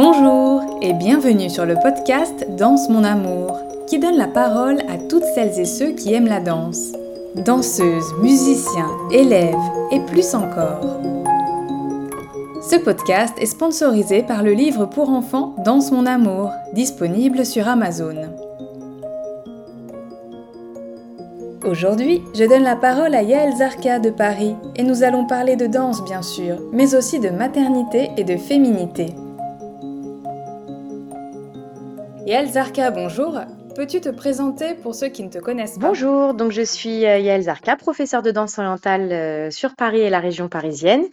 Bonjour et bienvenue sur le podcast Danse mon amour, qui donne la parole à toutes celles et ceux qui aiment la danse. Danseuses, musiciens, élèves et plus encore. Ce podcast est sponsorisé par le livre pour enfants Danse mon amour, disponible sur Amazon. Aujourd'hui, je donne la parole à Yael Zarka de Paris et nous allons parler de danse bien sûr, mais aussi de maternité et de féminité. Yael Zarka, bonjour. Peux-tu te présenter pour ceux qui ne te connaissent pas Bonjour, donc je suis euh, Yael Zarka, professeure de danse orientale euh, sur Paris et la région parisienne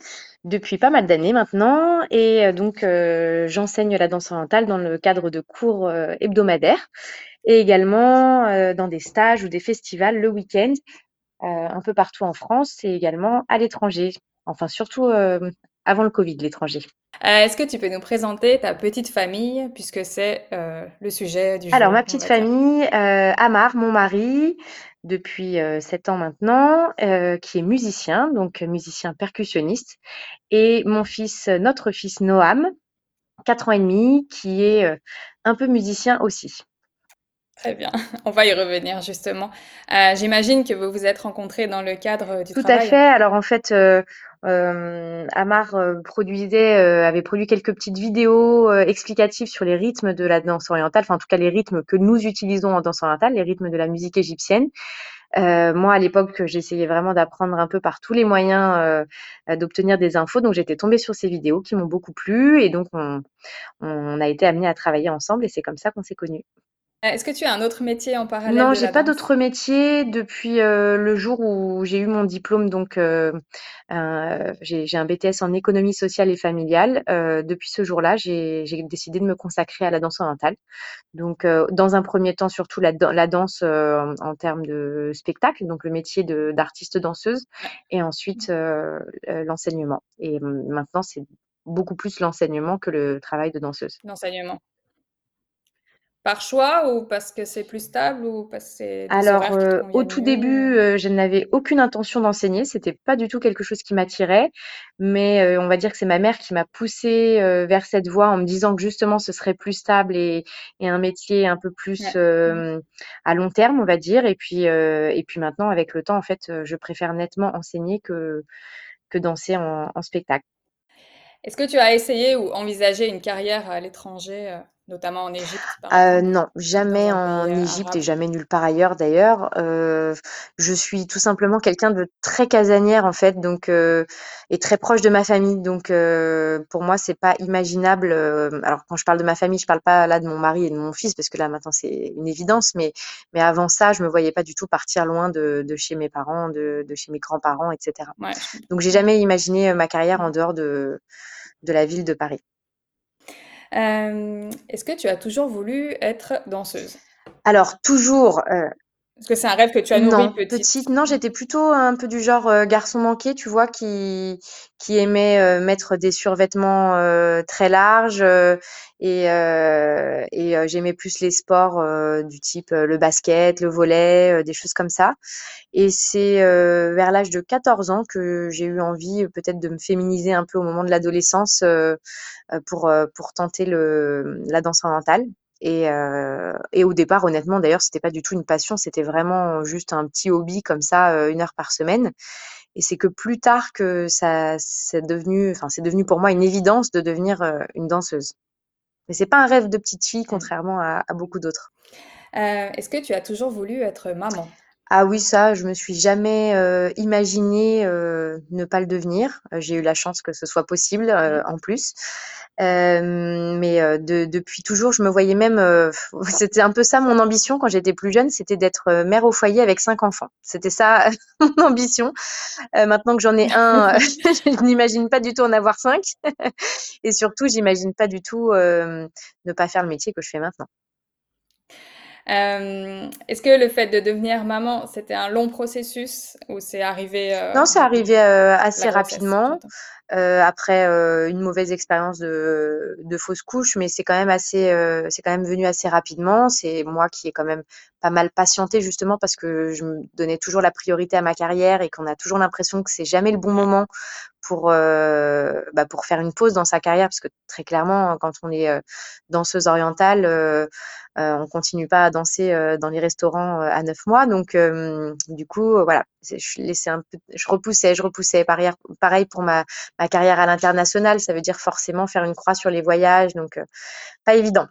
depuis pas mal d'années maintenant et euh, donc j'enseigne la danse orientale dans le cadre de cours hebdomadaires et également dans des stages ou des festivals le week-end un peu partout en France et également à l'étranger. Enfin surtout avant le Covid, l'étranger. Euh, est-ce que tu peux nous présenter ta petite famille, puisque c'est euh, le sujet du jour Alors, ma petite famille, euh, Amar, mon mari, depuis sept ans maintenant, qui est musicien, donc musicien percussionniste, et mon fils, notre fils Noam, quatre ans et demi, qui est un peu musicien aussi. Très bien, on va y revenir justement. J'imagine que vous vous êtes rencontrés dans le cadre du Tout travail. Tout à fait. Alors en fait, euh, Amar euh, produisait, euh, avait produit quelques petites vidéos explicatives sur les rythmes de la danse orientale, enfin en tout cas les rythmes que nous utilisons en danse orientale, les rythmes de la musique égyptienne. moi, à l'époque, j'essayais vraiment d'apprendre un peu par tous les moyens d'obtenir des infos. Donc, j'étais tombée sur ces vidéos qui m'ont beaucoup plu et donc on, on a été amenés à travailler ensemble et c'est comme ça qu'on s'est connus. Euh, est-ce que tu as un autre métier en parallèle Non, j'ai pas d'autre métier depuis euh, le jour où j'ai eu mon diplôme. Donc, euh, euh, j'ai un BTS en économie sociale et familiale. Depuis ce jour-là, j'ai décidé de me consacrer à la danse orientale. Donc, dans un premier temps, surtout la, la danse en termes de spectacle, donc le métier d'artiste danseuse, et ensuite l'enseignement. Et euh, maintenant, c'est beaucoup plus l'enseignement que le travail de danseuse. d'enseignement? Par choix ou parce que c'est plus stable ou parce que c'est Alors, heu, au tout mieux? début, heu, je n'avais aucune intention d'enseigner, c'était pas du tout quelque chose qui m'attirait, mais heu, on va dire que c'est ma mère qui m'a poussée, heu, vers cette voie en me disant que justement ce serait plus stable et et un métier un peu plus, Ouais. Hem, à long terme, on va dire et puis, heu et puis maintenant avec le temps, en fait, je préfère nettement enseigner que que danser en en spectacle. Est-ce que tu as essayé ou envisagé une carrière à l'étranger, notamment en Égypte, exemple, non, jamais en heu, Égypte et jamais nulle part ailleurs d'ailleurs. Heu, je suis tout simplement quelqu'un de très casanière en fait, donc heu et très proche de ma famille. Donc heu, pour moi, c'est pas imaginable, heu alors quand je parle de ma famille, je parle pas là de mon mari et de mon fils parce que là maintenant c'est une évidence, mais mais avant ça, je me voyais pas du tout partir loin de de chez mes parents, de de chez mes grands-parents et cetera. Ouais, Donc j'ai jamais imaginé, ma carrière en dehors de de la ville de Paris. Hem, est-ce que tu as toujours voulu être danseuse? Alors toujours, heu Est-ce que c'est un rêve que tu as nourri Non, petite? petite, non, j'étais plutôt un peu du genre, heu, garçon manqué, tu vois? Qui qui aimait, heu, mettre des survêtements, heu, très larges, et et j'aimais plus les sports, du type, le basket, le volley, heu, des choses comme ça et c'est, vers l'âge de 14 ans que j'ai eu envie, peut-être de me féminiser un peu au moment de l'adolescence, pour, pour tenter le la danse orientale et heu et au départ, honnêtement, d'ailleurs, c'était pas du tout une passion, c'était vraiment juste un petit hobby comme ça, heu, 1 heure par semaine et c'est que plus tard que ça c'est devenu enfin, c'est devenu pour moi une évidence de devenir, heu, une danseuse. Mais c'est pas un rêve de petite fille Mmh. contrairement à à beaucoup d'autres. Est-ce que tu as toujours voulu être maman? Ah oui, ça, je me suis jamais, heu, imaginée, heu, ne pas le devenir. Heu, j'ai eu la chance que ce soit possible, heu, Mmh. en plus. Hem, mais heu, de depuis toujours, je me voyais même, heu, c'était un peu ça mon ambition quand j'étais plus jeune, c'était d'être, heu, mère au foyer avec 5 enfants. C'était ça mon ambition. Heu, maintenant que j'en ai un, je n'imagine pas du tout en avoir 5 et surtout, j'imagine pas du tout, hem, ne pas faire le métier que je fais maintenant. Hem, est-ce que le fait de devenir maman, c'était un long processus ou c'est arrivé, heu, Non, c'est arrivé, La assez rapidement, après, heu, une mauvaise expérience de de fausse couche, mais c'est quand même assez, heu, c'est quand même venu assez rapidement. C'est moi qui ai quand même pas mal patienté justement parce que je me donnais toujours la priorité à ma carrière et qu'on a toujours l'impression que c'est jamais le bon moment pour euh, bah, pour faire une pause dans sa carrière parce que très clairement quand on est euh, danseuse orientale euh, euh, on continue pas à danser dans les restaurants à neuf mois donc du coup voilà je je repoussais je repoussais pareil pour ma carrière à l'international ça veut dire forcément faire une croix sur les voyages donc pas évident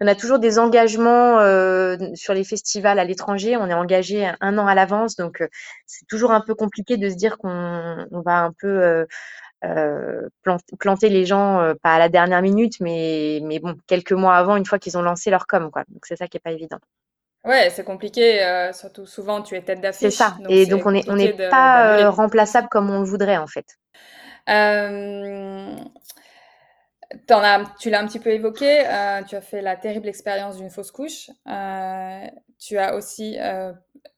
on a toujours des engagements euh, sur les festivals à l'étranger. On est engagé un an à l'avance, donc euh, c'est toujours un peu compliqué de se dire qu'on on va un peu euh, euh planter les gens, euh, pas à la dernière minute, mais, bon, quelques mois avant, une fois qu'ils ont lancé leur com. Donc c'est ça qui est pas évident. Ouais, c'est compliqué, surtout souvent tu es tête d'affiche. C'est ça. Et donc on n'est on n'est pas remplaçable comme on le voudrait en fait. As, tu l'as un petit peu évoqué, euh, tu as fait la terrible expérience d'une fausse couche. Euh, tu as aussi euh,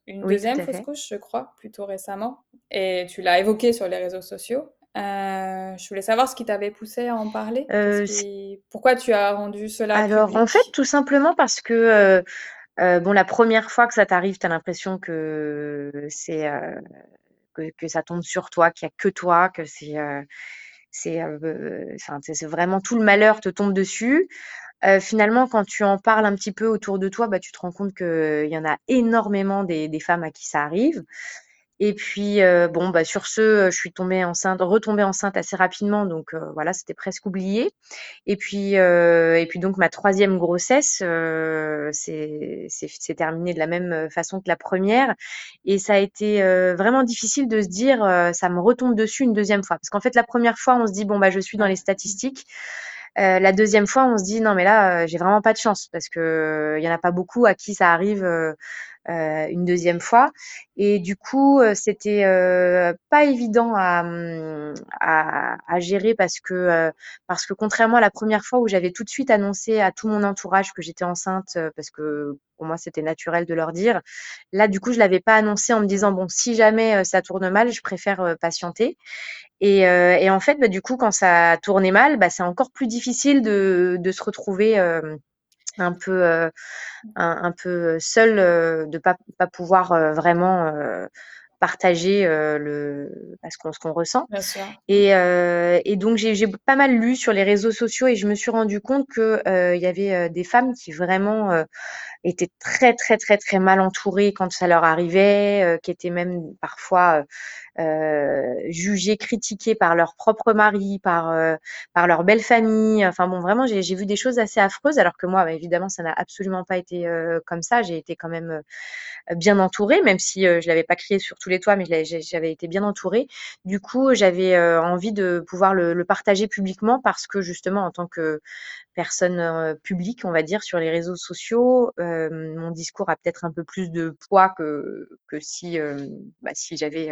une deuxième fausse couche, je crois, plutôt récemment. Et tu l'as évoqué sur les réseaux sociaux. je voulais savoir ce qui t'avait poussé à en parler. Pourquoi tu as rendu cela Alors, en fait, tout simplement parce que, bon, la première fois que ça t'arrive, tu as l'impression que c'est que, que, ça tombe sur toi, qu'il n'y a que toi, que c'est c'est c'est vraiment tout le malheur te tombe dessus. finalement, quand tu en parles un petit peu autour de toi, bah, tu te rends compte qu'il y en a énormément des, femmes à qui ça arrive. Et puis, bon, bah, sur ce, je suis tombée enceinte, retombée enceinte assez rapidement, donc voilà, c'était presque oublié. Et puis, et puis donc ma troisième grossesse, c'est terminé de la même façon que la première, et ça a été vraiment difficile de se dire, ça me retombe dessus une deuxième fois, parce qu'en fait la première fois, on se dit bon bah je suis dans les statistiques. Euh, la deuxième fois, on se dit non mais là, j'ai vraiment pas de chance parce que il y en a pas beaucoup à qui ça arrive euh, une deuxième fois. Et du coup, euh, c'était euh, pas évident à, hum, à, à, gérer parce que parce que contrairement à la première fois où j'avais tout de suite annoncé à tout mon entourage que j'étais enceinte parce que pour moi c'était naturel de leur dire. Là, du coup, je l'avais pas annoncé en me disant bon si jamais ça tourne mal, je préfère patienter. Et, et, en fait, bah, du coup, quand ça tournait mal, bah, c'est encore plus difficile de, de se retrouver un peu euh, un, un, peu seul euh, de pas pas pouvoir euh, vraiment partager le ce qu'on ce qu'on ressent. Et, et donc j'ai pas mal lu sur les réseaux sociaux et je me suis rendu compte que il y avait des femmes qui vraiment étaient très très très très mal entourées quand ça leur arrivait, qui étaient même parfois euh, jugées, critiquées par leur propre mari, par euh, par leur belle famille. Enfin bon, vraiment, j'ai vu des choses assez affreuses, alors que moi, bah, évidemment, ça n'a absolument pas été euh, comme ça. J'ai été quand même bien entourée, même si je l'avais pas crié sur tous les toits, mais j'avais été bien entourée. Du coup, j'avais envie de pouvoir le, le, partager publiquement parce que justement, en tant que personne publique, on va dire, sur les réseaux sociaux, mon discours a peut-être un peu plus de poids que que si bah, si j'avais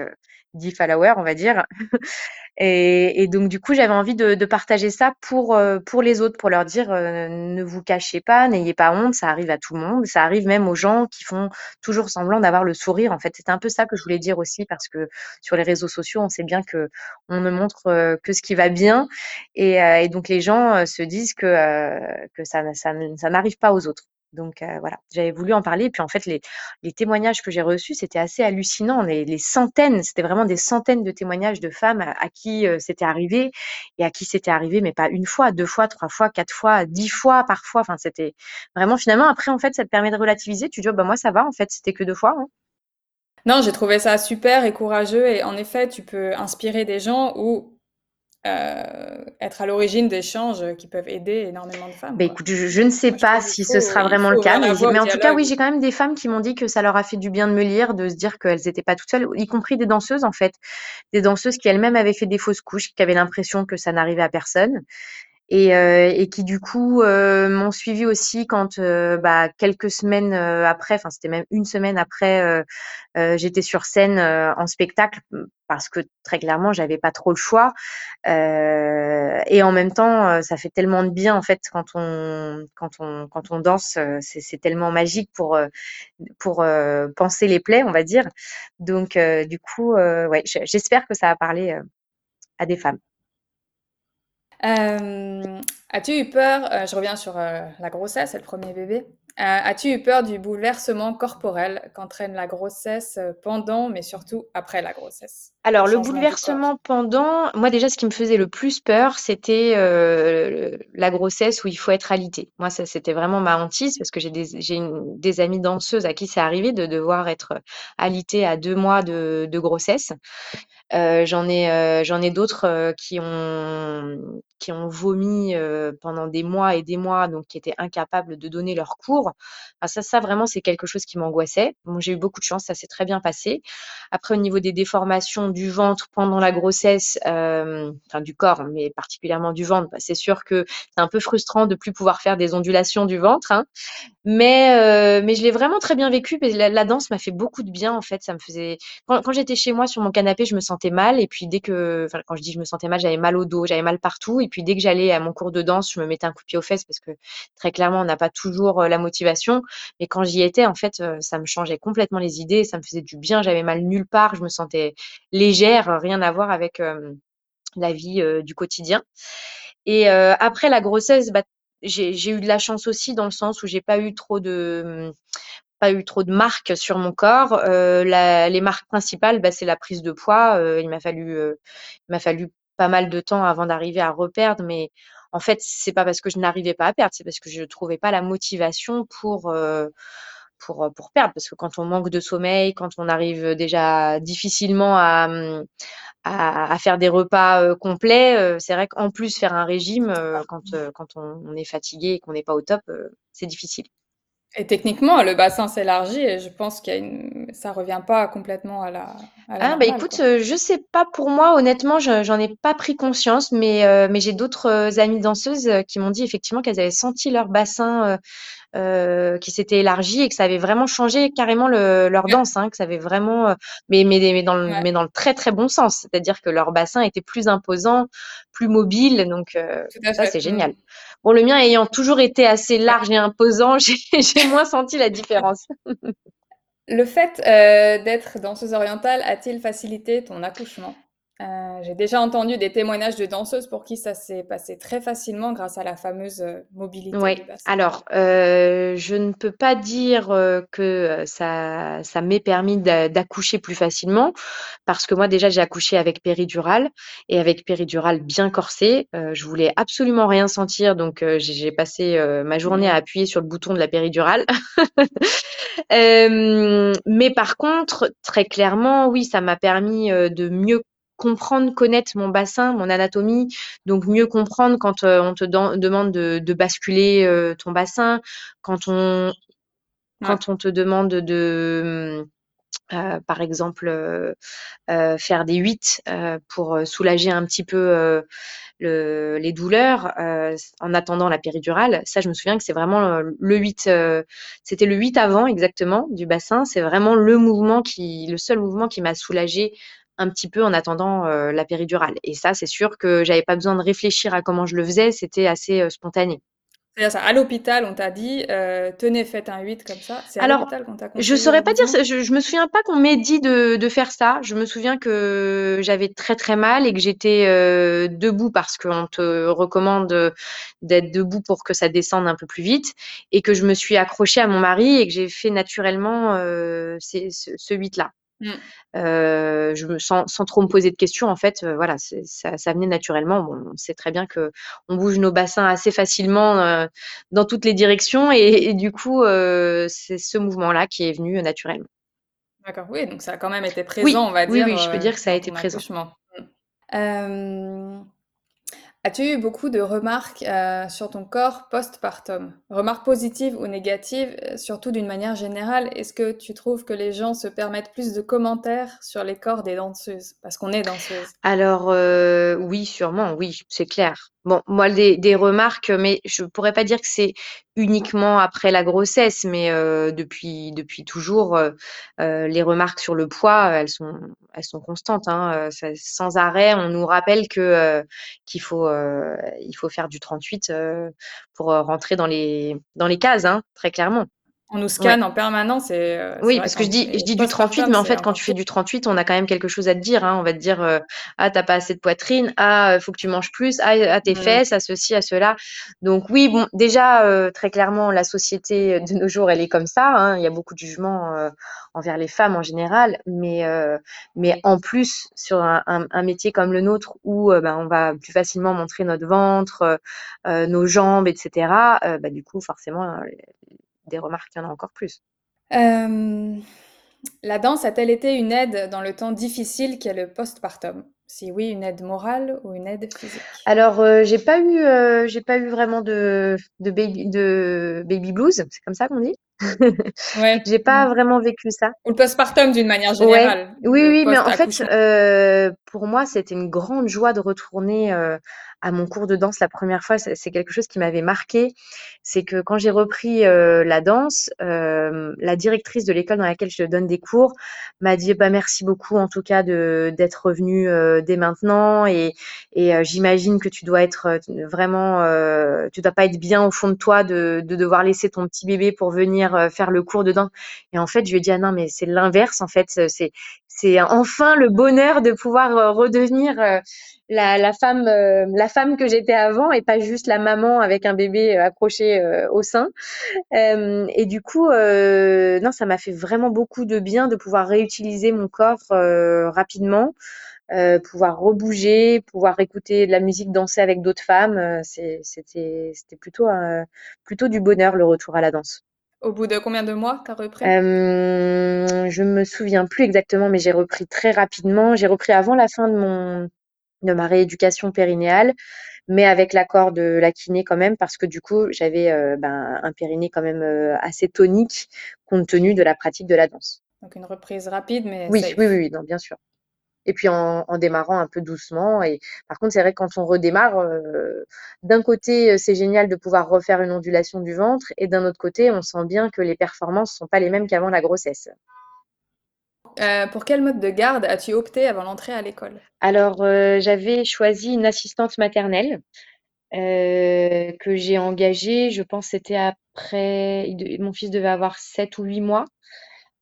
10 followers, on va dire. et, et, donc, du coup, j'avais envie de, de, partager ça pour, pour les autres, pour leur dire ne vous cachez pas, n'ayez pas honte, ça arrive à tout le monde. Ça arrive même aux gens qui font toujours semblant d'avoir le sourire. En fait, c'est un peu ça que je voulais dire aussi, parce que sur les réseaux sociaux, on sait bien que on ne montre que ce qui va bien. Et, et donc, les gens se disent que, que ça, ça, n'arrive pas aux autres. Donc euh, voilà, j'avais voulu en parler. Puis en fait, les, les témoignages que j'ai reçus, c'était assez hallucinant. Les, les centaines, c'était vraiment des centaines de témoignages de femmes à, qui euh, c'était arrivé et à qui c'était arrivé, mais pas une fois, deux fois, trois fois, quatre fois, dix fois parfois. Enfin, c'était vraiment finalement. Après, en fait, ça te permet de relativiser. Tu dis, oh, bah moi, ça va. En fait, c'était que deux fois. Hein. Non, j'ai trouvé ça super et courageux. Et en effet, tu peux inspirer des gens ou euh, être à l'origine d'échanges qui peuvent aider énormément de femmes. Bah, écoute, je, ne sais pas si ce sera vraiment le cas, mais, en tout cas, oui, j'ai quand même des femmes qui m'ont dit que ça leur a fait du bien de me lire, de se dire qu'elles n'étaient pas toutes seules, y compris des danseuses en fait, des danseuses qui elles-mêmes avaient fait des fausses couches, qui avaient l'impression que ça n'arrivait à personne et, euh, et qui du coup euh, m'ont suivi aussi quand euh, bah, quelques semaines après, enfin c'était même une semaine après, j'étais sur scène en spectacle parce que très clairement j'avais pas trop le choix et en même temps ça fait tellement de bien en fait quand on quand on quand on danse c'est tellement magique pour pour penser les plaies on va dire donc du coup ouais j'espère que ça va parler à des femmes. Euh, as-tu eu peur, euh, je reviens sur euh, la grossesse et le premier bébé, as-tu eu peur du bouleversement corporel qu'entraîne la grossesse euh, pendant, mais surtout après la grossesse? Alors, Le bouleversement pendant, moi déjà, ce qui me faisait le plus peur, c'était euh, la grossesse où il faut être alité. Moi, ça, c'était vraiment ma hantise parce que j'ai des, j'ai une- des amies danseuses à qui c'est arrivé de devoir être alitée à deux mois de, de grossesse. Euh, j'en ai, euh, j'en ai d'autres euh, qui ont, qui ont vomi euh, pendant des mois et des mois, donc qui étaient incapables de donner leur cours. Ça, ça vraiment, c'est quelque chose qui m'angoissait. Bon, j'ai eu beaucoup de chance, ça s'est très bien passé. Après, au niveau des déformations du ventre pendant la grossesse, euh, enfin du corps, mais particulièrement du ventre, bah, c'est sûr que c'est un peu frustrant de plus pouvoir faire des ondulations du ventre, hein. Mais, euh, mais je l'ai vraiment très bien vécu. que La, danse m'a fait beaucoup de bien, en fait. Ça me faisait. Quand, j'étais chez moi sur mon canapé, je me sentais mal. Et puis dès que. Quand je dis je me sentais mal, j'avais mal au dos, j'avais mal partout. Et puis dès que j'allais à mon cours de danse, je me mettais un coup de pied aux fesses parce que très clairement, on n'a pas toujours euh, la motivation. Mais quand j'y étais, en fait, euh, ça me changeait complètement les idées. Ça me faisait du bien. J'avais mal nulle part. Je me sentais légère, rien à voir avec la vie du quotidien. Et après la grossesse, bah, j'ai eu de la chance aussi dans le sens où j'ai pas eu trop de pas eu trop de marques sur mon corps. Les marques principales, bah, c'est la prise de poids. Il m'a fallu il m'a fallu pas mal de temps avant d'arriver à reperdre, mais en fait, c'est pas parce que je n'arrivais pas à perdre, c'est parce que je trouvais pas la motivation pour euh, pour, euh, pour perdre. Parce que quand on manque de sommeil, quand on arrive déjà difficilement à, hum, à, à faire des repas euh, complets, euh, c'est vrai qu'en plus faire un régime, euh, quand, quand on, on est fatigué et qu'on n'est pas au top, euh, c'est difficile. Et techniquement, le bassin s'élargit et je pense a une... ça revient pas complètement à la, à la Ah, bah écoute, quoi. euh, je sais pas pour moi, honnêtement, je- j'en ai pas pris conscience, mais, euh, mais j'ai d'autres euh, amies danseuses qui m'ont dit effectivement qu'elles avaient senti leur bassin qui s'était élargi et que ça avait vraiment changé carrément le, leur danse, hein, que ça avait vraiment, euh, mais, mais, mais, dans le, ouais, mais dans le très très bon sens, c'est-à-dire que leur bassin était plus imposant, plus mobile, donc euh, ça c'est génial. Bon, le mien ayant toujours été assez large et imposant, j'ai j'ai moins senti la différence. Le fait euh, d'être danseuse orientale a-t-il facilité ton accouchement? Euh, j'ai déjà entendu des témoignages de danseuses pour qui ça s'est passé très facilement grâce à la fameuse euh, mobilité du bassin. alors, heu, je ne peux pas dire, que, ça ça m'ait permis d'a d'accoucher plus facilement parce que moi déjà j'ai accouché avec péridurale et avec péridurale bien corsée, je voulais absolument rien sentir donc j'ai passé, ma journée à appuyer sur le bouton de la péridurale. Mais par contre, très clairement, oui, ça m'a permis, de mieux comprendre, connaître mon bassin, mon anatomie, donc mieux comprendre quand, heu, on te demande de de basculer, heu, ton bassin, quand on Ouais. quand on te demande de, heu, par exemple, faire des 8 heu, pour, soulager un petit peu, le les douleurs, en attendant la péridurale. Ça, je me souviens que c'est vraiment, le 8, heu, c'était le 8 avant exactement du bassin. C'est vraiment le mouvement qui le seul mouvement qui m'a soulagée un petit peu en attendant, heu, la péridurale et ça, c'est sûr que j'avais pas besoin de réfléchir à comment je le faisais, c'était assez, heu, spontané. C'est-à-dire ça, à l'hôpital, on t'a dit, euh, tenez, faites un 8 comme ça. C'est à Alors, l'hôpital qu'on t'a je saurais pas dire, je, je me souviens pas qu'on m'ait dit de, de faire ça. Je me souviens que j'avais très très mal et que j'étais euh, debout parce qu'on te recommande euh, d'être debout pour que ça descende un peu plus vite et que je me suis accrochée à mon mari et que j'ai fait naturellement euh, ces- ce, ce 8-là. Mm. Euh, je me sans, sans trop me poser de questions, en fait, euh, voilà, ça, ça venait naturellement. Bon, on sait très bien que on bouge nos bassins assez facilement euh, dans toutes les directions et, et du coup, c'est ce mouvement-là qui est venu naturellement. D'accord, oui, donc ça a quand même été présent, Oui, on va oui, dire, oui, je peux dire que ça a été présent. Euh, As-tu eu beaucoup de remarques euh, sur ton corps post-partum? Remarques positives ou négatives, euh, surtout d'une manière générale, est-ce que tu trouves que les gens se permettent plus de commentaires sur les corps des danseuses? Parce qu'on est danseuse. Alors, heu, oui, sûrement, oui, c'est clair. Bon, moi, des remarques, mais je pourrais pas dire que c'est uniquement après la grossesse, mais heu, depuis depuis toujours, heu heu, les remarques sur le poids, elles sont elles sont constantes, hein, sans arrêt, on nous rappelle que, qu'il faut, faut faire du 38, heu, pour, rentrer dans les dans les cases, hein, très clairement. On nous Ouais. scanne en permanence et c'est Oui, parce que je quand dis je dis du 38, postpartum, mais en fait, quand encore tu fais du 38, on a quand même quelque chose à te dire, hein. On va te dire, heu: «Ah, tu as pas assez de poitrine. Ah, heu, faut que tu manges plus. Ah, ah, tes Mmh. fesses, ah ceci, ah cela». Donc oui, bon, déjà, heu, très clairement, la société de nos jours, elle est comme ça, hein. Il y a beaucoup de jugements, heu, envers les femmes en général, mais mais en plus, sur un un un métier comme le nôtre où, ben, on va plus facilement montrer notre ventre, nos jambes et cetera, heu, bah, du coup, forcément, des remarques, il y en a encore plus. Hem, la danse a-t-elle été une aide dans le temps difficile qu'est le postpartum? Si oui, une aide morale ou une aide physique? Alors, heu, j'ai pas eu, heu, j'ai pas eu vraiment de de baby de baby blues, c'est comme ça qu'on dit? Ouais, J'ai pas vraiment vécu ça. Ou le postpartum d'une manière Ouais, générale, oui, oui, mais en fait, heu, pour moi, c'était une grande joie de retourner, heu, à mon cours de danse la première fois. C'est quelque chose qui m'avait marquée. C'est que quand j'ai repris, heu, la danse, la directrice de l'école dans laquelle je donne des cours m'a dit: «Bah, merci beaucoup en tout cas d'être revenue, dès maintenant et et j'imagine que tu dois être, vraiment, tu dois pas être bien au fond de toi de de devoir laisser ton petit bébé pour venir, heu, faire le cours de danse». Et en fait, je lui ai dit: «Ah non, mais c'est l'inverse en fait, c'est c'est enfin le bonheur de pouvoir, heu, redevenir, la la femme, la femme que j'étais avant et pas juste la maman avec un bébé, accroché, au sein». Et du coup, non, ça m'a fait vraiment beaucoup de bien de pouvoir réutiliser mon corps, rapidement, pouvoir rebouger, pouvoir écouter de la musique, danser avec d'autres femmes, c'est c'était plutôt, plutôt du bonheur le retour à la danse. Au bout de combien de mois tu as repris? Hem, je me souviens plus exactement, mais j'ai repris très rapidement. J'ai repris avant la fin de mon de ma rééducation périnéale, mais avec l'accord de la kiné quand même, parce que du coup, j'avais, heu, ben, un périnée quand même, heu, assez tonique, compte tenu de la pratique de la danse. Donc une reprise rapide mais Oui, oui, oui, oui, non, bien sûr. Et puis en en démarrant un peu doucement et par contre, c'est vrai que quand on redémarre, heu, d'un côté, heu, c'est génial de pouvoir refaire une ondulation du ventre et d'un autre côté, on sent bien que les performances sont pas les mêmes qu'avant la grossesse. Heu, pour quel mode de garde as-tu opté avant l'entrée à l'école? Alors, j'avais choisi une assistante maternelle, que j'ai engagée, je pense c'était après mon fils devait avoir 7 ou 8 mois.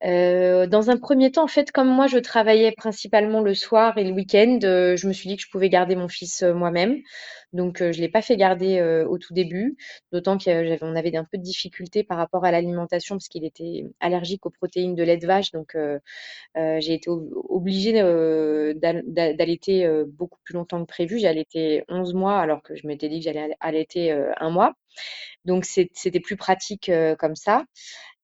Heu, dans un premier temps, en fait, comme moi je travaillais principalement le soir et le week-end, heu, je me suis dit que je pouvais garder mon fils, heu, moi-même. Donc, je l'ai pas fait garder, au tout début, d'autant que j'avais on avait un peu de difficultés par rapport à l'alimentation parce qu'il était allergique aux protéines de lait de vache donc, j'ai été ob obligée, d'allaiter, beaucoup plus longtemps que prévu. J'ai allaité 11 mois alors que je m'étais dit que j'allais al allaiter, 1 mois. Donc c'ét c'était plus pratique, comme ça.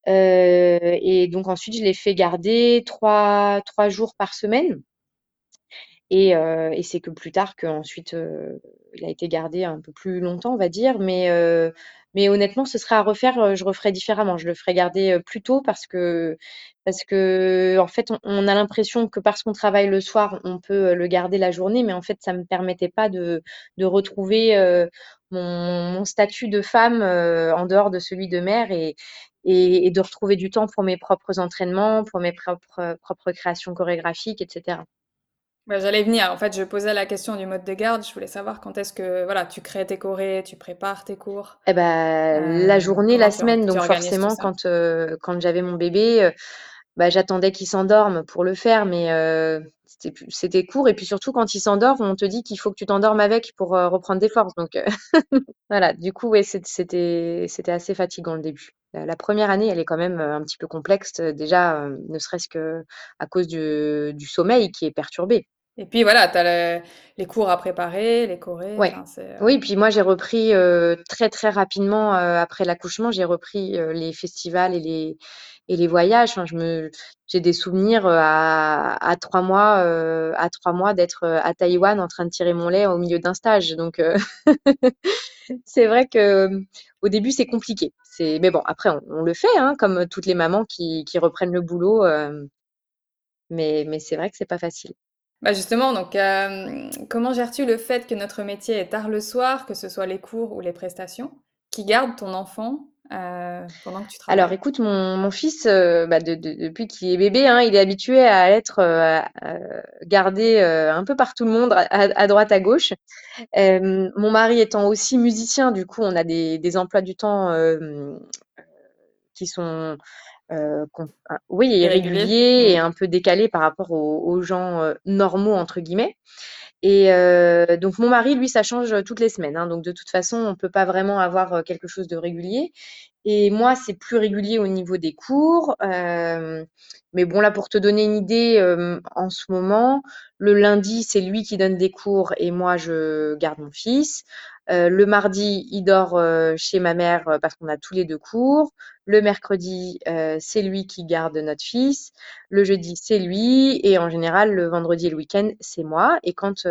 Heu et donc ensuite, je l'ai fait garder 3- 3 jours par semaine et et c'est que plus tard qu'ensuite, heu, il a été gardé un peu plus longtemps, on va dire. Mais mais honnêtement, ce serait à refaire, je referais différemment. Je le ferais garder, plus tôt parce que parce qu'en fait, on a l'impression que parce qu'on travaille le soir, on peut, le garder la journée, mais en fait, ça me permettait pas de de retrouver, mon mon statut de femme, en dehors de celui de mère et et et de retrouver du temps pour mes propres entraînements, pour mes propres propres créations chorégraphiques et cetera. Bah, j'allais venir. En fait, je posais la question du mode de garde. Je voulais savoir quand est-ce que, voilà, tu crées tes chorés, tu prépares tes cours? Et bah, la Heu, journée, la semaine, donc forcément quand, heu, quand j'avais mon bébé, heu, bah, j'attendais qu'il s'endorme pour le faire, mais heu, c'était court et puis surtout quand il s'endort, on te dit qu'il faut que tu t'endormes avec pour, heu, reprendre des forces donc heu, voilà, du coup, ouais, c'ét c'était assez fatigant le début. La 1re année, elle est quand même, heu, un petit peu complexe, déjà, ne serait-ce qu'à cause du du sommeil qui est perturbé. Et puis voilà, tu as le les cours à préparer, les chorés, Ouais. enfin Oui, puis moi j'ai repris, très, très rapidement, après l'accouchement, j'ai repris, les festivals et les et les voyages. Je me j'ai des souvenirs, heu, à à 3 mois, heu, à 3 mois d'être, heu, à Taïwan en train de tirer mon lait au milieu d'un stage donc c'est vrai que, au début, c'est compliqué. C'est mais bon, après on le fait, hein, comme toutes les mamans qui qui reprennent le boulot, mais mais c'est vrai que c'est pas facile. Bah, justement donc comment gères-tu le fait que notre métier est tard le soir, que ce soit les cours ou les prestations? Qui garde ton enfant, heu, pendant que tu Alors écoute, mon mon fils, heu, bah, de de depuis qu'il est bébé, hein, il est habitué à être, heu, gardé, un peu par tout le monde, à à droite, à gauche. Mon mari étant aussi musicien, du coup, on a des des emplois du temps, qui sont oui, réguliers et un peu décalés par rapport aux, gens normaux entre guillemets. Et donc mon mari, lui, ça change toutes les semaines. Hein. donc de toute façon, on ne peut pas vraiment avoir quelque chose de régulier. Et moi, c'est plus régulier au niveau des cours. mais bon, là, pour te donner une idée, en ce moment, le lundi, c'est lui qui donne des cours et moi, je garde mon fils. le mardi, il dort chez ma mère parce qu'on a tous les deux cours. Le mercredi, c'est lui qui garde notre fils. Le jeudi, c'est lui. Et en général, le vendredi et le week-end, c'est moi. Et quand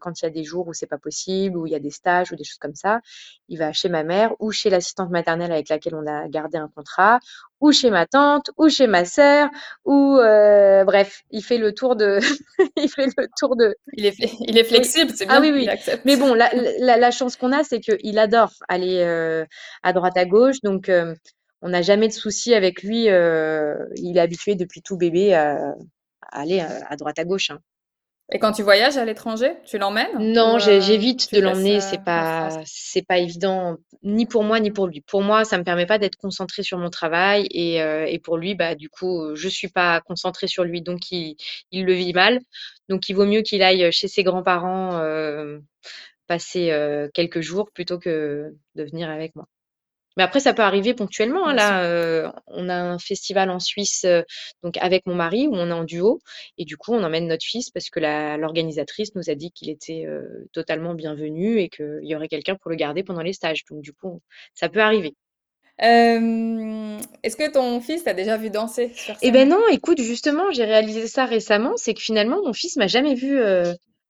quand il y a des jours où c'est pas possible, où il y a des stages ou des choses comme ça, il va chez ma mère ou chez l'assistante maternelle avec laquelle on a gardé un contrat, ou chez ma tante, ou chez ma sœur, ou euh, bref, il fait le tour de, il fait le tour de. Il est, il est flexible, c'est ah bien. Ah oui, oui. Mais bon, la, la, la chance qu'on a, c'est qu'il adore aller euh, à droite à gauche, donc euh, on n'a jamais de soucis avec lui. il est habitué depuis tout bébé à, aller à, droite à gauche. Hein. Et quand tu voyages à l'étranger, tu l'emmènes Non, euh, j'évite de l'emmener. C'est pas, c'est pas évident, ni pour moi ni pour lui. Pour moi, ça me permet pas d'être concentrée sur mon travail, et, euh, et, pour lui, bah du coup, je suis pas concentrée sur lui, donc il, il le vit mal. Donc il vaut mieux qu'il aille chez ses grands-parents euh, passer quelques jours plutôt que de venir avec moi. Mais après, ça peut arriver ponctuellement. Hein, là, euh, on a un festival en Suisse, euh, donc avec mon mari, où on est en duo, et du coup, on emmène notre fils parce que l'organisatrice nous a dit qu'il était euh, totalement bienvenu et qu'il y aurait quelqu'un pour le garder pendant les stages. Donc, du coup, ça peut arriver. Est-ce que ton fils t'a déjà vu danser sur Eh ben non, écoute, justement, j'ai réalisé ça récemment, c'est que finalement, mon fils m'a jamais vu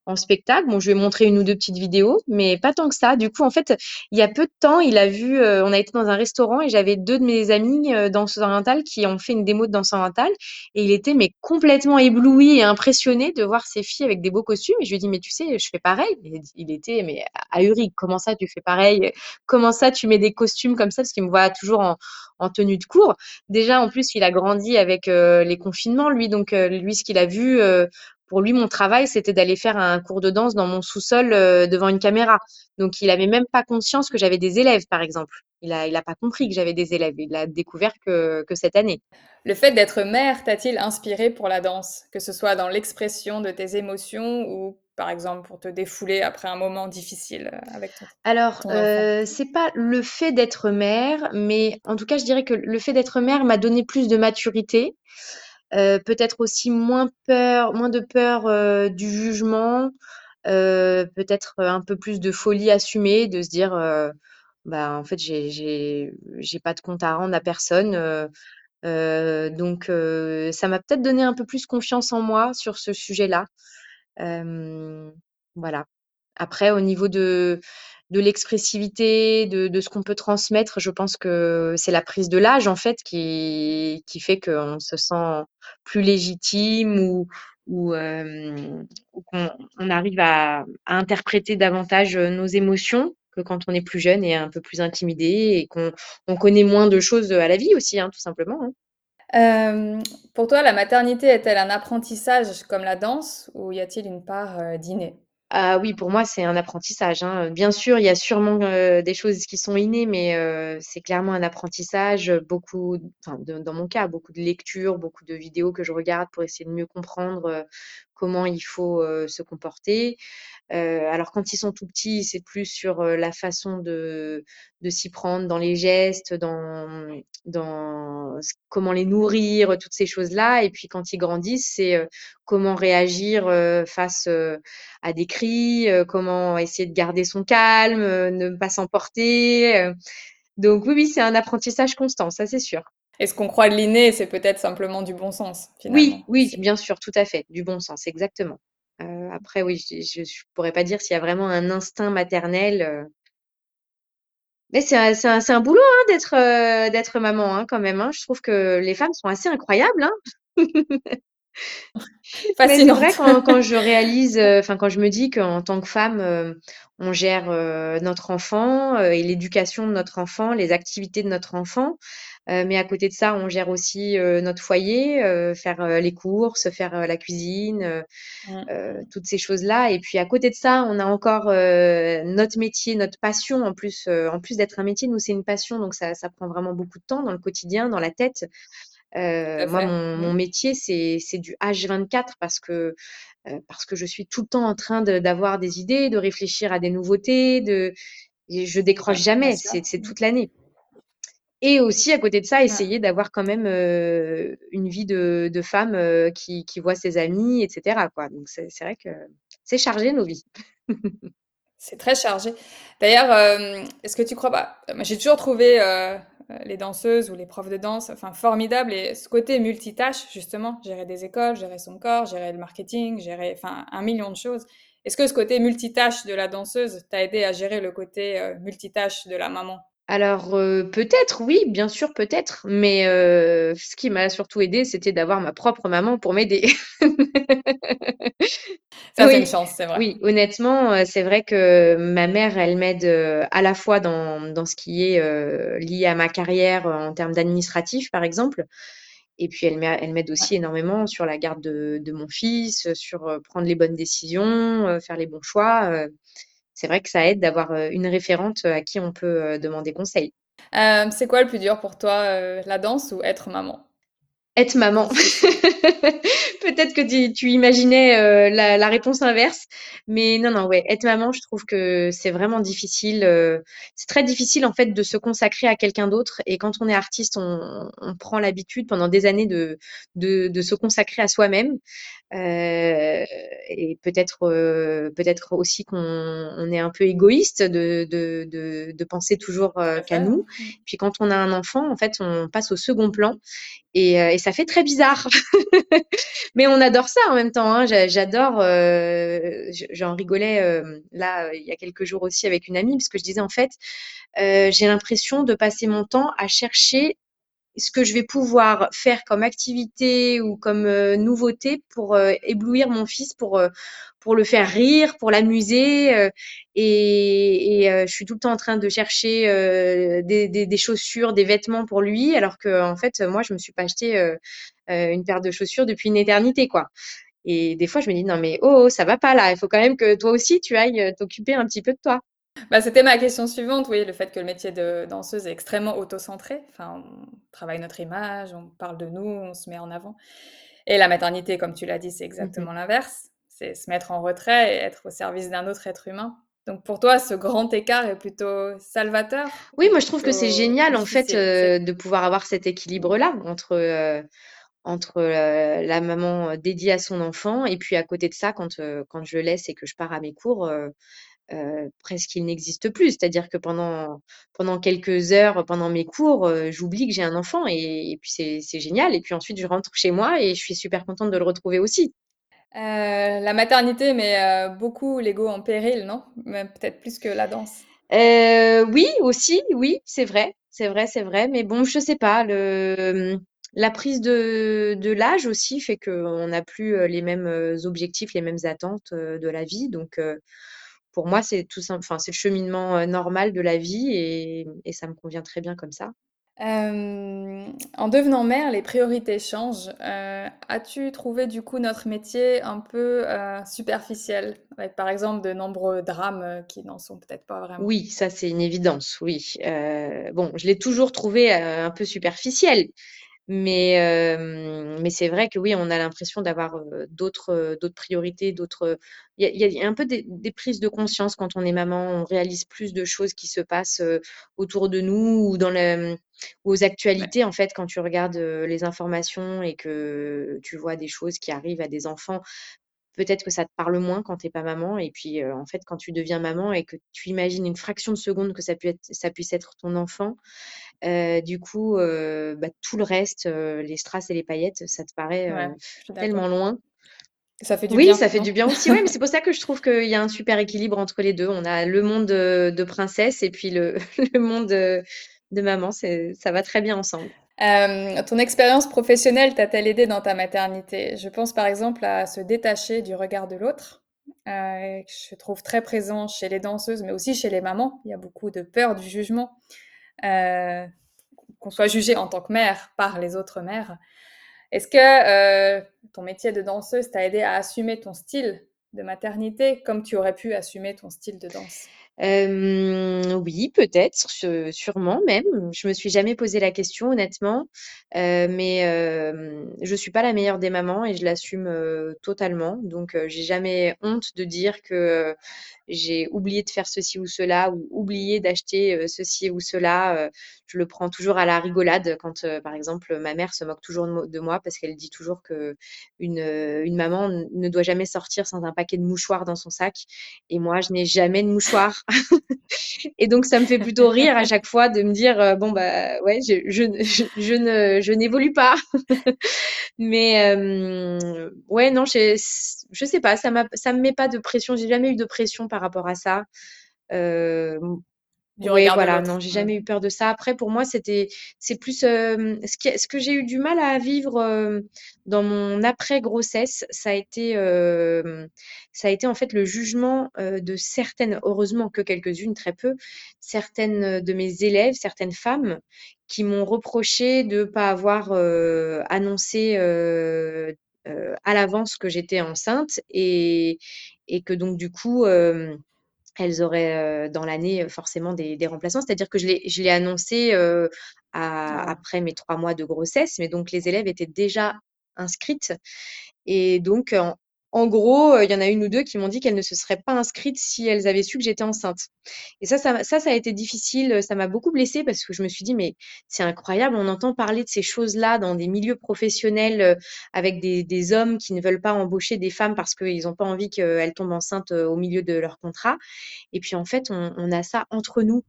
en spectacle. Bon, je lui ai montré une ou deux petites vidéos, mais pas tant que ça. Du coup, en fait, il y a peu de temps, il a vu, euh, on a été dans un restaurant et j'avais deux de mes amis euh, orientales qui ont fait une démo de danse orientale et il était mais complètement ébloui et impressionné de voir ces filles avec des beaux costumes. Et je lui ai dit, mais tu sais, je fais pareil. il était mais ahuri. Comment ça, tu fais pareil? Comment ça, tu mets des costumes comme ça? Parce qu'il me voit toujours en, en tenue de cours. Déjà, en plus, il a grandi avec euh, les confinements, lui. Donc, euh, lui, ce qu'il a vu, pour lui, mon travail, c'était d'aller faire un cours de danse dans mon sous-sol euh, devant une caméra. Donc, il avait même pas conscience que j'avais des élèves, par exemple. Il a, il a pas compris que j'avais des élèves. Il l'a découvert que, que cette année. Le fait d'être mère t'a-t-il inspiré pour la danse, que ce soit dans l'expression de tes émotions ou par exemple pour te défouler après un moment difficile euh, avec ton Alors, euh, c'est pas le fait d'être mère, mais en tout cas, je dirais que le fait d'être mère m'a donné plus de maturité. Euh, peut-être aussi moins peur, moins de peur euh, du jugement, euh, peut-être un peu plus de folie assumée, de se dire bah en fait j'ai j'ai pas de compte à rendre à personne. donc ça m'a peut-être donné un peu plus confiance en moi sur ce sujet-là. voilà. Après, au niveau de de l'expressivité, de, de, ce qu'on peut transmettre. Je pense que c'est la prise de l'âge, en fait, qui, qui fait qu'on se sent plus légitime ou, ou, euh, qu'on on arrive à, interpréter davantage nos émotions que quand on est plus jeune et un peu plus intimidé et qu'on on connaît moins de choses à la vie aussi, hein, tout simplement. Hein. Euh, pour toi, la maternité est-elle un apprentissage comme la danse ou y a-t-il une part euh, d'inné ah oui, pour moi, c'est un apprentissage, hein. Bien sûr, il y a sûrement, euh, des choses qui sont innées, mais heu, c'est clairement un apprentissage, beaucoup enfin, dans mon cas, beaucoup de lectures, beaucoup de vidéos que je regarde pour essayer de mieux comprendre, euh, comment il faut, se comporter. Alors quand ils sont tout petits, c'est plus sur la façon de, de s'y prendre dans les gestes, dans, comment les nourrir, toutes ces choses-là. Et puis quand ils grandissent, c'est comment réagir face à des cris, comment essayer de garder son calme, ne pas s'emporter. Donc oui, oui, c'est un apprentissage constant, ça c'est sûr. Et ce qu'on croit de l'inné, c'est peut-être simplement du bon sens, finalement. Oui, oui, bien sûr, tout à fait, du bon sens, exactement. Euh, après, oui, je ne pourrais pas dire s'il y a vraiment un instinct maternel. Euh. Mais c'est un, un, un, boulot hein, d'être euh, d'être maman hein, quand même. Hein. Je trouve que les femmes sont assez incroyables. C'est vrai quand, quand, je réalise, enfin quand je me dis qu'en tant que femme, on gère notre enfant et l'éducation de notre enfant, les activités de notre enfant. Mais à côté de ça, on gère aussi notre foyer, faire les courses, faire la cuisine, Mmh. toutes ces choses-là. Et puis à côté de ça, on a encore notre métier, notre passion. En plus, en plus d'être un métier, nous c'est une passion, donc ça, ça prend vraiment beaucoup de temps dans le quotidien, dans la tête. Moi, mon, Mmh. mon métier, c'est du H24 parce que parce que je suis tout le temps en train de d'avoir des idées, de réfléchir à des nouveautés, de et je décroche Ouais, jamais, c'est Mmh. toute l'année. Et aussi à côté de ça, essayer d'avoir quand même, heu, une vie de de femme, heu, qui qui voit ses amis et cetera, quoi. Donc c'est vrai que c'est chargé nos vies. C'est très chargé. D'ailleurs, hem, est-ce que tu crois pas moi j'ai toujours trouvé, les danseuses ou les profs de danse, enfin formidables et ce côté multitâche justement, gérer des écoles, gérer son corps, gérer le marketing, gérer enfin un million de choses. Est-ce que ce côté multitâche de la danseuse t'a aidé à gérer le côté, multitâche de la maman? Alors, heu, peut-être oui, bien sûr, peut-être, mais heu, ce qui m'a surtout aidée, c'était d'avoir ma propre maman pour m'aider. Ça, c'est une Oui, chance, c'est vrai. oui, honnêtement, heu, c'est vrai que ma mère, elle m'aide, à la fois dans dans ce qui est, lié à ma carrière, en termes d'administratif, par exemple et puis elle m'a elle m'aide Ouais. aussi énormément sur la garde de de mon fils, sur, prendre les bonnes décisions, faire les bons choix, c'est vrai que ça aide d'avoir, une référente, à qui on peut, demander conseil. Hem, c'est quoi le plus dur pour toi, la danse ou être maman? Être maman. Peut-être que tu tu imaginais, heu, la la réponse inverse, mais non, non, ouais, être maman, je trouve que c'est vraiment difficile, heu, c'est très difficile, en fait, de se consacrer à quelqu'un d'autre et quand on est artiste, on on prend l'habitude pendant des années de de de se consacrer à soi-même, heu et peut-être, peut-être aussi qu'on on est un peu égoïste de de de de penser toujours, qu'à nous. Mmh. Puis quand on a un enfant, en fait, on passe au second plan et heu et ça fait très bizarre. Mais on adore ça en même temps, hein. J'a j'adore, je j'en rigolais, hem, là, il y a quelques jours aussi avec une amie parce que je disais en fait, j'ai l'impression de passer mon temps à chercher ce que je vais pouvoir faire comme activité ou comme, heu, nouveauté pour, heu, éblouir mon fils, pour, heu, pour le faire rire, pour l'amuser, heu et et heu, je suis tout le temps en train de chercher, heu, des des des chaussures, des vêtements pour lui alors qu'en fait, moi, je me suis pas acheté, une paire de chaussures depuis une éternité, quoi et des fois, je me dis: «Non mais oh, ça va pas là, il faut quand même que toi aussi tu ailles, t'occuper un petit peu de toi». Bah, c'était ma question suivante, oui, le fait que le métier de danseuse est extrêmement auto-centré. Enfin, on travaille notre image, on parle de nous, on se met en avant. Et la maternité, comme tu l'as dit, c'est Mmh mh. exactement l'inverse. C'est se mettre en retrait et être au service d'un autre être humain. Donc pour toi, ce grand écart est plutôt salvateur Oui, ou moi, je trouve que c'est génial, en fait, heu, de pouvoir avoir cet équilibre-là entre, heu, entre, heu, la maman, dédiée à son enfant et puis à côté de ça, quand, quand je laisse et que je pars à mes cours, presque il n'existe plus. C'est-à-dire que pendant pendant quelques heures, pendant mes cours, j'oublie que j'ai un enfant et et puis c'est génial et puis ensuite je rentre chez moi et je suis super contente de le retrouver aussi. La maternité met, beaucoup l'ego en péril, non? Peut-être plus que la danse? Oui, aussi, oui, c'est vrai, c'est vrai, c'est vrai, mais bon, je sais pas, le, mmh, la prise de de l'âge aussi fait qu'on n'a plus, les mêmes, objectifs, les mêmes attentes, de la vie donc pour moi, c'est tout simple enfin, c'est le cheminement, normal de la vie et et ça me convient très bien comme ça. En devenant mère, les priorités changent. As-tu trouvé du coup notre métier un peu, superficiel? Avec par exemple de nombreux drames, qui n'en sont peut-être pas vraiment? Oui, ça, c'est une évidence, oui, bon, je l'ai toujours trouvé, un peu superficiel Mais mais c'est vrai que oui, on a l'impression d'avoir, d'autres, d'autres priorités, d'autres, il y a y un peu des des prises de conscience quand on est maman. On réalise plus de choses qui se passent, autour de nous ou dans aux Ouais, actualités, en fait, quand tu regardes, les informations et que tu vois des choses qui arrivent à des enfants, peut-être que ça te parle moins quand tu es pas maman et puis, en fait, quand tu deviens maman et que tu imagines une fraction de seconde que ça pu être ça puisse être ton enfant, du coup, bah, tout le reste, les strass et les paillettes, ça te paraît, ouais, tellement loin. Ça fait du Oui, bien, ça fait du bien aussi, ouais, mais c'est pour ça que je trouve qu'il y a un super équilibre entre les 2. On a le monde, de princesse et puis le le monde, de maman, ça va très bien ensemble. Ton expérience professionnelle t'a-t-elle aidé dans ta maternité? Je pense par exemple à se détacher du regard de l'autre, que je trouve très présent chez les danseuses, mais aussi chez les mamans. Il y a beaucoup de peur du jugement. Heu qu'on soit jugé en tant que mère par les autres mères. Est-ce que ton métier de danseuse t'a aidé à assumer ton style de maternité comme tu aurais pu assumer ton style de danse? Oui, peut-être, sûrement même. Je me suis jamais posé la question honnêtement, mais je je suis pas la meilleure des mamans et je l'assume, totalement. Donc j'ai jamais honte de dire que, j'ai oublié de faire ceci ou cela ou oublié d'acheter, ceci ou cela, je le prends toujours à la rigolade quand, par exemple, ma mère se moque toujours de moi parce qu'elle dit toujours qu'une, une maman ne doit jamais sortir sans un paquet de mouchoirs dans son sac et moi je n'ai jamais de mouchoirs. Et donc, ça me fait plutôt rire à chaque fois de me dire, euh, bon, bah ouais, je, ne, je n'évolue pas. Mais euh, ouais, non, je, je sais pas, ça ne me met pas de pression. J'ai jamais eu de pression par rapport à ça. Euh, oui, voilà, non, j'ai jamais eu peur de ça. Après, pour moi, c'était, c'est plus ce, qui, ce que j'ai eu du mal à vivre dans mon après-grossesse, ça a été, ça a été en fait le jugement de certaines, heureusement que quelques-unes, très peu, certaines de mes élèves, certaines femmes, qui m'ont reproché de ne pas avoir annoncé à l'avance que j'étais enceinte et, et que donc du coup elles auraient dans l'année forcément des, des remplaçants. C'est-à-dire que je l'ai annoncé à, après mes trois mois de grossesse, mais donc les élèves étaient déjà inscrites. Et donc, en gros, il y en a une ou deux qui m'ont dit qu'elles ne se seraient pas inscrites si elles avaient su que j'étais enceinte. Et ça, ça, a été difficile. Ça m'a beaucoup blessée parce que je me suis dit, mais c'est incroyable. On entend parler de ces choses-là dans des milieux professionnels avec des, hommes qui ne veulent pas embaucher des femmes parce qu'ils n'ont pas envie qu'elles tombent enceintes au milieu de leur contrat. Et puis, en fait, on a ça entre nous.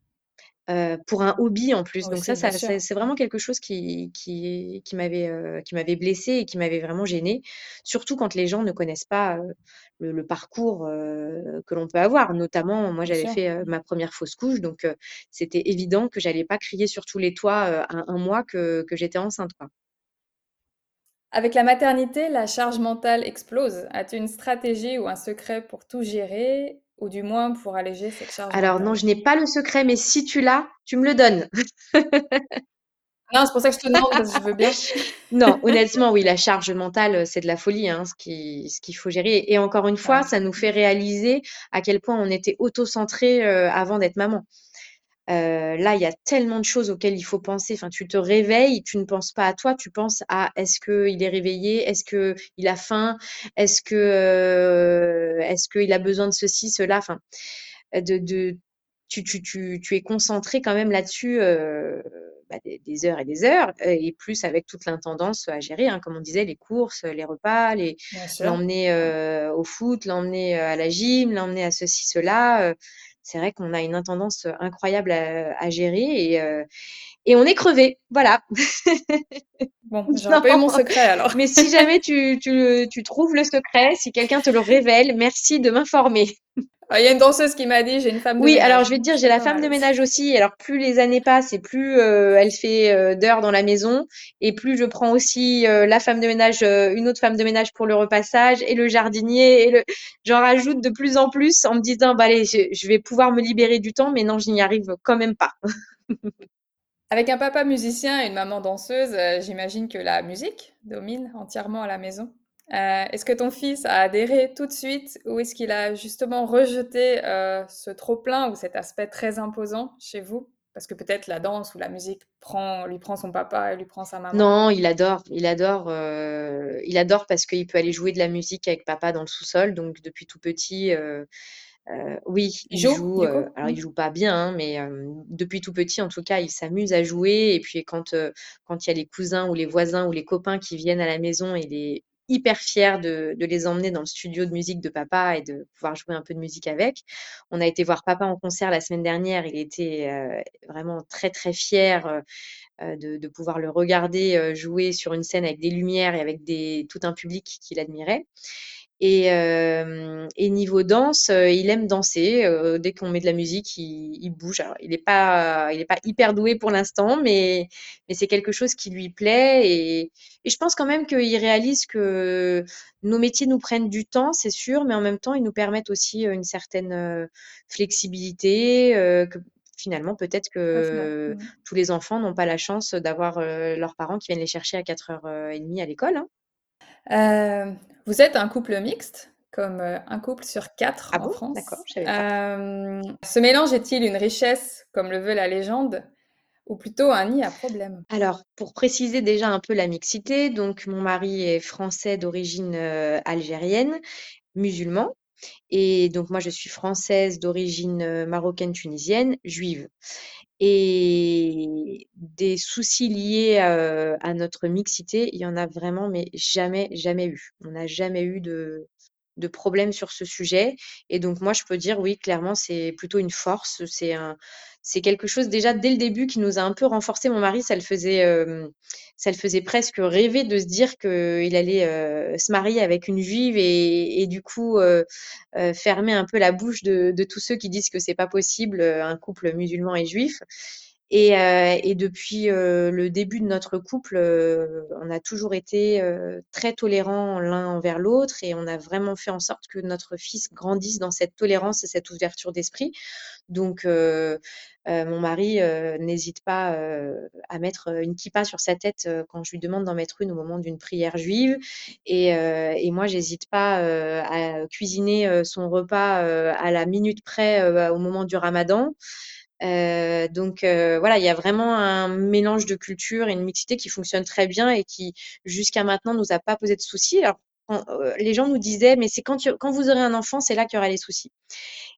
Euh, pour un hobby en plus. Donc ça, ça c'est vraiment quelque chose qui, qui, qui m'avait euh, qui m'avait blessée et qui m'avait vraiment gênée, surtout quand les gens ne connaissent pas euh, le, parcours que l'on peut avoir. Notamment, moi, j'avais fait ma première fausse couche, donc c'était évident que j'allais pas crier sur tous les toits un, un, mois que, que j'étais enceinte. Quoi. Avec la maternité, la charge mentale explose. As-tu une stratégie ou un secret pour tout gérer? Ou du moins pour alléger cette charge Alors non, je n'ai pas le secret, mais si tu l'as, tu me le donnes. non, c'est pour ça que je te demande, parce que je veux bien. non, honnêtement, oui, la charge mentale, c'est de la folie, hein, ce qu'il ce faut gérer. Et encore une fois, ça nous fait réaliser à quel point on était auto-centré euh, avant d'être maman. Euh, là, il y a tellement de choses auxquelles il faut penser. Enfin, tu te réveilles, tu ne penses pas à toi, tu penses à est-ce qu'il est réveillé, est-ce qu'il a faim, est-ce que euh, est-ce qu'il a besoin de ceci, cela. Enfin, de, de tu, tu, tu, tu es concentré quand même là-dessus euh, bah, des, heures et des heures, et plus avec toute l'intendance à gérer, hein, comme on disait, les courses, les repas, les l'emmener au foot, l'emmener à la gym, l'emmener à ceci, cela c'est vrai qu'on a une intendance incroyable à, gérer et, et on est crevé. Voilà. Bon, j'aurais pas eu mon secret alors. Mais si jamais tu, tu, tu trouves le secret, si quelqu'un te le révèle, merci de m'informer. Ah, il y a une danseuse qui m'a dit j'ai une femme de oui, ménage. Oui, alors je vais te dire, j'ai la femme de ménage aussi. Alors plus les années passent et plus euh, elle fait euh, d'heures dans la maison et plus je prends aussi euh, la femme de ménage, une autre femme de ménage pour le repassage et le jardinier et le j'en rajoute de plus en plus en me disant bah allez, je, je vais pouvoir me libérer du temps mais non, je n'y arrive quand même pas. Avec un papa musicien et une maman danseuse, j'imagine que la musique domine entièrement à la maison. Euh, est-ce que ton fils a adhéré tout de suite ou est-ce qu'il a justement rejeté euh, ce trop-plein ou cet aspect très imposant chez vous? Parce que peut-être la danse ou la musique prend, lui prend son papa et lui prend sa maman. Non, il adore. Il adore, euh, il adore parce qu'il peut aller jouer de la musique avec papa dans le sous-sol. Donc depuis tout petit, oui, il, joue. alors il joue pas bien, hein, mais depuis tout petit, en tout cas, il s'amuse à jouer. Et puis quand quand il y a les cousins ou les voisins ou les copains qui viennent à la maison, il est hyper fière de, de, les emmener dans le studio de musique de papa et de pouvoir jouer un peu de musique avec. On a été voir papa en concert la semaine dernière. Il était euh, vraiment très très fier euh, euh, de, de, pouvoir le regarder jouer sur une scène avec des lumières et avec des, tout un public qui l'admirait. Et, et, niveau danse, il aime danser. dès qu'on met de la musique, il, il bouge. Alors, il n'est pas, il est pas hyper doué pour l'instant, mais, mais c'est quelque chose qui lui plaît. Et, et je pense quand même qu'il réalise que nos métiers nous prennent du temps, c'est sûr, mais en même temps, ils nous permettent aussi une certaine flexibilité. Que, finalement, peut-être que mmh. tous les enfants n'ont pas la chance d'avoir, leurs parents qui viennent les chercher à 4:30 à l'école, hein. Vous êtes un couple mixte, comme, un couple sur 4 Ah en bon? France. D'accord, pas. ce mélange est-il une richesse, comme le veut la légende, ou plutôt un nid à problème? Alors, pour préciser déjà un peu la mixité, donc mon mari est français d'origine, algérienne, musulman et donc moi je suis française d'origine, marocaine tunisienne, juive. Et des soucis liés, à notre mixité, il y en a vraiment mais jamais, jamais eu. On n'a jamais eu de de problème sur ce sujet. Et donc moi je peux dire oui, clairement, c'est plutôt une force, c'est un c'est quelque chose déjà dès le début qui nous a un peu renforcés. Mon mari, ça le faisait, hem, ça le faisait presque rêver de se dire qu'il allait, heu, se marier avec une juive et du coup, heu, fermer un peu la bouche de tous ceux qui disent que c'est pas possible, un couple musulman et juif et heu et depuis, heu, le début de notre couple, heu, on a toujours été, heu, très tolérants l'un envers l'autre et on a vraiment fait en sorte que notre fils grandisse dans cette tolérance et cette ouverture d'esprit. Donc heu heu, mon mari, n'hésite pas, à mettre, une kippa sur sa tête, quand je lui demande d'en mettre une au moment d'une prière juive et et moi j'hésite pas, à cuisiner, son repas, à la minute près, au moment du ramadan. Heu, donc heu, voilà, il y a vraiment un mélange de cultures et une mixité qui fonctionne très bien et qui, jusqu'à maintenant, nous a pas posé de soucis. Alors, heu, les gens nous disaient: «Mais c'est quand quand vous aurez un enfant, c'est là qu'il y aura les soucis».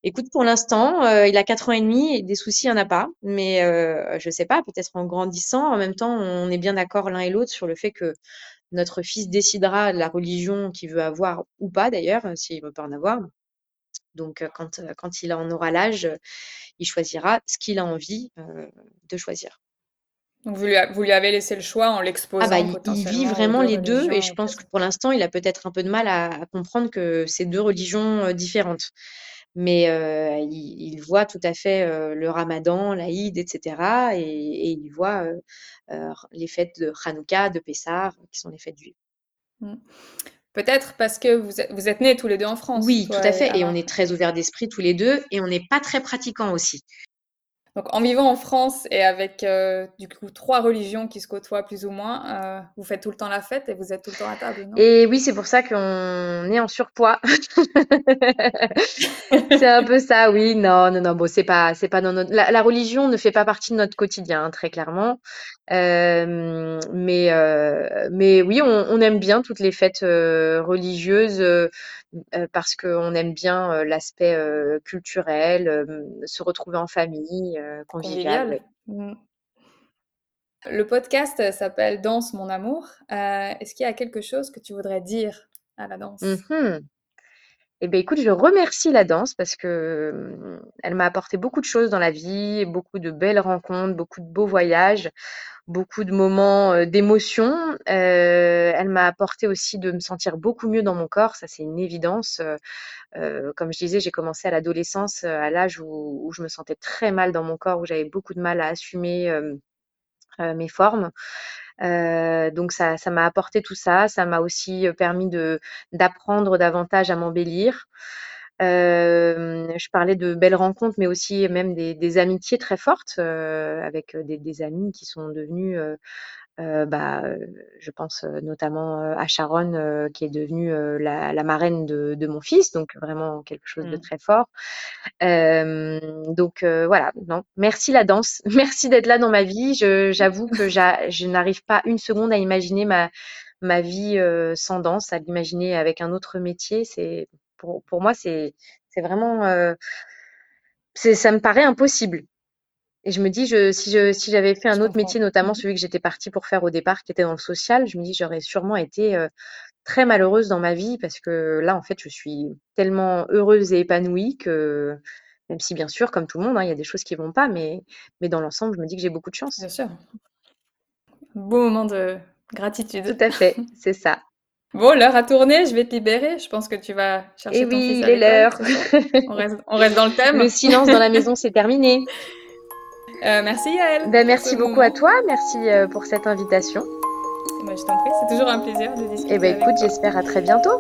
Écoute, pour l'instant, heu, il a 4 ans et demi et des soucis, il y en a pas. Mais heu, je sais pas, peut-être en grandissant. En même temps, on est bien d'accord l'un et l'autre sur le fait que notre fils décidera de la religion qu'il veut avoir ou pas d'ailleurs, s'il veut pas en avoir. Donc quand, quand il en aura l'âge, il choisira ce qu'il a envie, de choisir. Donc vous lui a vous lui avez laissé le choix en Ah bah, l'exposant il vit vraiment 2 les 2 et je pense que pour l'instant, il a peut-être un peu de mal à à comprendre que c'est 2 religions, différentes. Mais il il voit tout à fait, le ramadan, l'Aïd et cetera et et il voit, les fêtes de Hanouka, de Pessah, qui sont les fêtes juives. Peut-être parce que vous êtes vous êtes nés tous les 2 en France, Oui, tout à fait et on est très ouverts d'esprit tous les 2 et on n'est pas très pratiquants aussi. Donc en vivant en France et avec, heu, du coup 3 religions qui se côtoient plus ou moins, heu, vous faites tout le temps la fête et vous êtes tout le temps à table, non? Et oui, c'est pour ça qu'on est en surpoids. C'est un peu ça, oui. Non, non, non, bon, c'est pas c'est pas dans notre la la religion ne fait pas partie de notre quotidien, hein, très clairement. Hem, mais heu, mais oui, on on aime bien toutes les fêtes, heu, religieuses, parce qu'on aime bien, l'aspect, culturel, se retrouver en famille, convivial. Mmh. Le podcast s'appelle «Danse mon amour». Est-ce qu'il y a quelque chose que tu voudrais dire à la danse? Mmh Et beh, écoute, je remercie la danse parce que, mmh, elle m'a apporté beaucoup de choses dans la vie, beaucoup de belles rencontres, beaucoup de beaux voyages, beaucoup de moments, d'émotion. Heu, elle m'a apporté aussi de me sentir beaucoup mieux dans mon corps, ça c'est une évidence. Heu, comme je disais, j'ai commencé à l'adolescence, à l'âge où où je me sentais très mal dans mon corps, où j'avais beaucoup de mal à assumer, mes formes. Heu, donc ça ça m'a apporté tout ça. Ça m'a aussi, permis de d'apprendre davantage à m'embellir. Hem, je parlais de belles rencontres, mais aussi même des des amitiés très fortes, heu, avec, des des amis qui sont devenus, heu, bah, je pense, notamment, à Sharon, heu, qui est devenue, heu, la la marraine de de mon fils, donc vraiment quelque chose de Mmh. très fort. Donc voilà, non, merci la danse, merci d'être là dans ma vie. J'avoue que je n'arrive pas une seconde à imaginer ma ma vie, sans danse, à l'imaginer avec un autre métier. C'est pour pour moi, c'est vraiment, c'est ça me paraît impossible et je me dis je si je si j'avais fait Je un autre comprends. métier, notamment Mmh celui que j'étais partie pour faire au départ, qui était dans le social, je me dis: «J'aurais sûrement été, heu, très malheureuse dans ma vie» parce que là, en fait, je suis tellement heureuse et épanouie que même si bien sûr, comme tout le monde, hein, il y a des choses qui vont pas, mais mais dans l'ensemble, je me dis que j'ai beaucoup de chance. Bien sûr. Beau moment de Tout gratitude. à fait, c'est ça. Bon, l'heure a tourné, je vais te libérer. Je pense que tu vas Et chercher ton oui, fils il à est l'heure. On reste on reste dans le Le thème? silence dans la maison, c'est terminé. Heu, merci Yaël Ben merci beaucoup à toi, merci, heu, pour cette invitation. Bah, je t'en prie, c'est toujours un plaisir de et discuter ben avec écoute, j'espère à très bientôt.